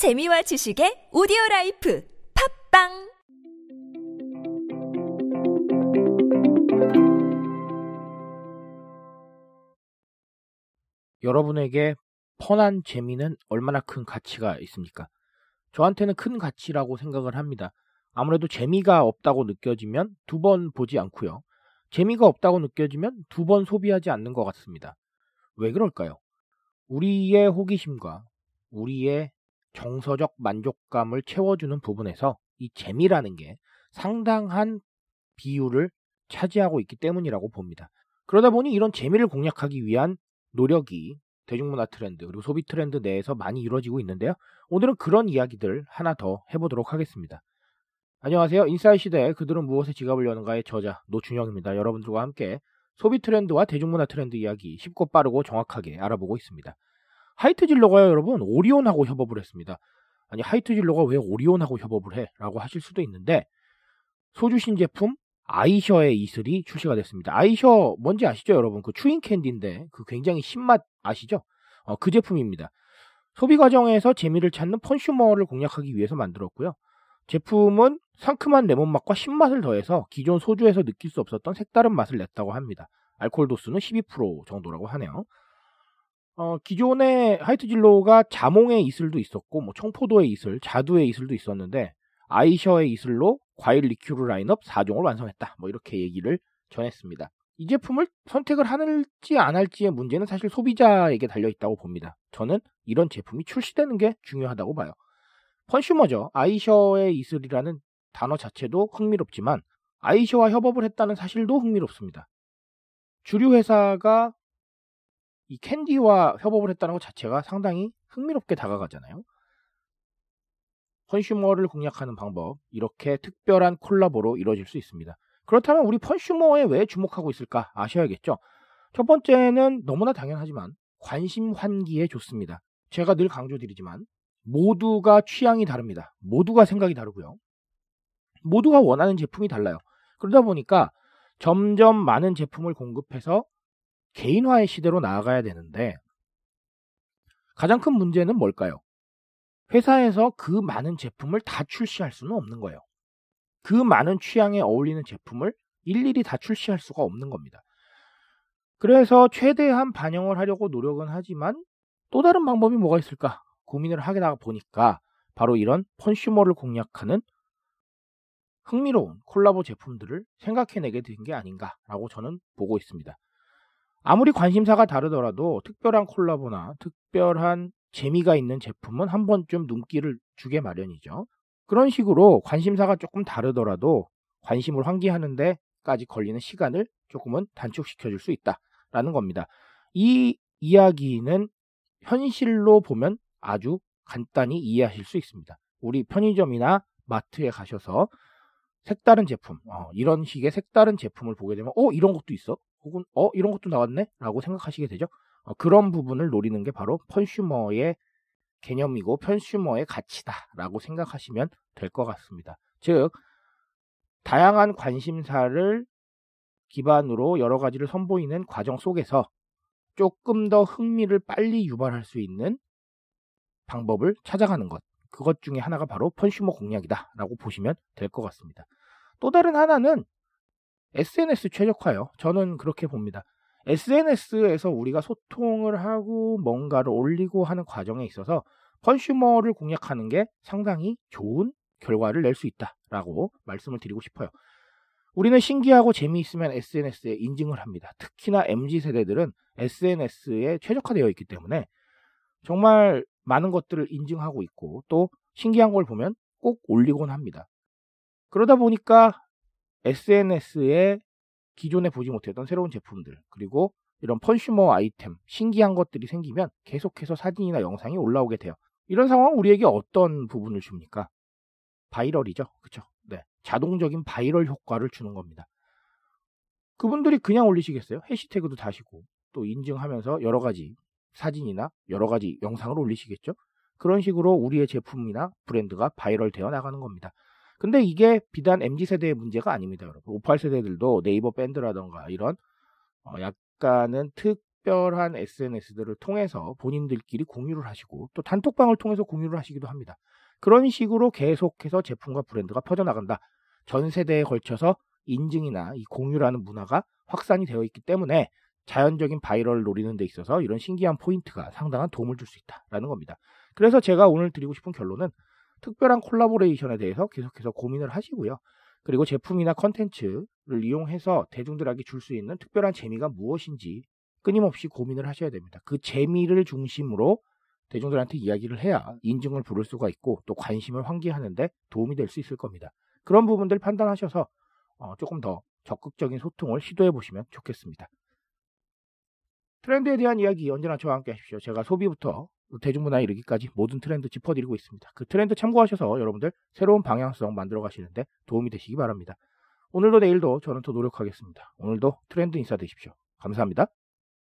재미와 지식의 오디오 라이프 팟빵 여러분에게 fun한 재미는 얼마나 큰 가치가 있습니까? 저한테는 큰 가치라고 생각을 합니다. 아무래도 재미가 없다고 느껴지면 두 번 보지 않고요. 재미가 없다고 느껴지면 두 번 소비하지 않는 것 같습니다. 왜 그럴까요? 우리의 호기심과 우리의 정서적 만족감을 채워주는 부분에서 이 재미라는 게 상당한 비율을 차지하고 있기 때문이라고 봅니다. 그러다 보니 이런 재미를 공략하기 위한 노력이 대중문화 트렌드 그리고 소비 트렌드 내에서 많이 이루어지고 있는데요. 오늘은 그런 이야기들 하나 더 해보도록 하겠습니다. 안녕하세요. 인사이 시대에 그들은 무엇에 지갑을 여는가의 저자 노준영입니다. 여러분들과 함께 소비 트렌드와 대중문화 트렌드 이야기 쉽고 빠르고 정확하게 알아보고 있습니다. 하이트 진로가요, 여러분 오리온하고 협업을 했습니다. 아니 하이트 진로가 왜 오리온하고 협업을 해? 라고 하실 수도 있는데 소주 신제품 아이셔에 이슬이 출시가 됐습니다. 아이셔 뭔지 아시죠, 여러분? 그 chewing candy인데 그 굉장히 신맛 아시죠? 어, 그 제품입니다. 소비 과정에서 재미를 찾는 funsumer를 공략하기 위해서 만들었고요. 제품은 상큼한 레몬 맛과 신맛을 더해서 기존 소주에서 느낄 수 없었던 색다른 맛을 냈다고 합니다. 알코올 도수는 12% 정도라고 하네요. 어, 기존의 하이트 진로가 자몽에 이슬도 있었고, 뭐 청포도에 이슬, 자두에 이슬도 있었는데, 아이셔에 이슬로 과일 리큐르 lineup 4종을 완성했다. 뭐 이렇게 얘기를 전했습니다. 이 제품을 선택을 할지 안 할지의 문제는 사실 소비자에게 달려 있다고 봅니다. 저는 이런 제품이 출시되는 게 중요하다고 봐요. funsumer죠. 아이셔에 이슬이라는 단어 자체도 흥미롭지만 아이셔와 협업을 했다는 사실도 흥미롭습니다. 주류 회사가 이 캔디와 협업을 했다는 것 자체가 상당히 흥미롭게 다가가잖아요. 컨슈머를 공략하는 방법, 이렇게 특별한 콜라보로 이루어질 수 있습니다. 그렇다면 우리 컨슈머에 왜 주목하고 있을까 아셔야겠죠. 첫 번째는 너무나 당연하지만 관심 환기에 좋습니다. 제가 늘 강조드리지만 모두가 취향이 다릅니다. 모두가 생각이 다르고요. 모두가 원하는 제품이 달라요. 그러다 보니까 점점 많은 제품을 공급해서 개인화의 시대로 나아가야 되는데 가장 큰 문제는 뭘까요? 회사에서 그 많은 제품을 다 출시할 수는 없는 거예요. 그 많은 취향에 어울리는 제품을 일일이 다 출시할 수가 없는 겁니다. 그래서 최대한 반영을 하려고 노력은 하지만 또 다른 방법이 뭐가 있을까 고민을 하게다 보니까 바로 이런 펀슈머를 공략하는 흥미로운 콜라보 제품들을 생각해내게 된 게 아닌가라고 저는 보고 있습니다. 아무리 관심사가 다르더라도 특별한 콜라보나 특별한 재미가 있는 제품은 한 번쯤 눈길을 주게 마련이죠. 그런 식으로 관심사가 조금 다르더라도 관심을 환기하는 데 까지 걸리는 시간을 조금은 단축시켜 줄 수 있다라는 겁니다. 이 이야기는 현실로 보면 아주 간단히 이해하실 수 있습니다. 우리 편의점이나 마트에 가셔서 색다른 제품, 어, 이런 식의 색다른 제품을 보게 되면, 어, 이런 것도 있어? 혹은, 어, 이런 것도 나왔네? 라고 생각하시게 되죠. 어, 그런 부분을 노리는 게 바로 펀슈머의 개념이고, 펀슈머의 가치다라고 생각하시면 될 것 같습니다. 즉, 다양한 관심사를 기반으로 여러 가지를 선보이는 과정 속에서 조금 더 흥미를 빨리 유발할 수 있는 방법을 찾아가는 것. 그것 중에 하나가 바로 펀슈머 공략이다라고 보시면 될 것 같습니다. 또 다른 하나는 SNS 최적화요. 저는 그렇게 봅니다. SNS에서 우리가 소통을 하고 뭔가를 올리고 하는 과정에 있어서 펀슈머를 공략하는 게 상당히 좋은 결과를 낼 수 있다라고 말씀을 드리고 싶어요. 우리는 신기하고 재미있으면 SNS에 인증을 합니다. 특히나 MZ 세대들은 SNS에 최적화되어 있기 때문에 정말 많은 것들을 인증하고 있고 또 신기한 걸 보면 꼭 올리곤 합니다. 그러다 보니까 SNS에 기존에 보지 못했던 새로운 제품들 그리고 이런 펀슈머 아이템 신기한 것들이 생기면 계속해서 사진이나 영상이 올라오게 돼요. 이런 상황은 우리에게 어떤 부분을 줍니까? viral이죠. 그렇죠? 네. 자동적인 바이럴 효과를 주는 겁니다. 그분들이 그냥 올리시겠어요? 해시태그도 다시고 또 인증하면서 여러 가지 사진이나 여러 가지 영상을 올리시겠죠? 그런 식으로 우리의 제품이나 브랜드가 바이럴 되어 나가는 겁니다. 근데 이게 비단 MZ세대의 문제가 아닙니다, 여러분. 58세대들도 네이버 밴드라던가 이런 어 약간은 특 특별한 SNS들을 통해서 본인들끼리 공유를 하시고 또 단톡방을 통해서 공유를 하시기도 합니다. 그런 식으로 계속해서 제품과 브랜드가 퍼져나간다. 전 세대에 걸쳐서 인증이나 이 공유라는 문화가 확산이 되어 있기 때문에 자연적인 viral을 노리는 데 있어서 이런 신기한 포인트가 상당한 도움을 줄 수 있다라는 겁니다. 그래서 제가 오늘 드리고 싶은 결론은 특별한 콜라보레이션에 대해서 계속해서 고민을 하시고요. 그리고 제품이나 컨텐츠를 이용해서 대중들에게 줄 수 있는 특별한 재미가 무엇인지 끊임없이 고민을 하셔야 됩니다. 그 재미를 중심으로 대중들한테 이야기를 해야 인증을 부를 수가 있고 또 관심을 환기하는데 도움이 될 수 있을 겁니다. 그런 부분들 판단하셔서 어, 조금 더 적극적인 소통을 시도해 보시면 좋겠습니다. 트렌드에 대한 이야기 언제나 저와 함께 하십시오. 제가 소비부터 대중문화에 이르기까지 모든 트렌드 짚어드리고 있습니다. 그 트렌드 참고하셔서 여러분들 새로운 방향성 만들어 가시는데 도움이 되시기 바랍니다. 오늘도 내일도 저는 더 노력하겠습니다. 오늘도 트렌드 인사 되십시오. 감사합니다.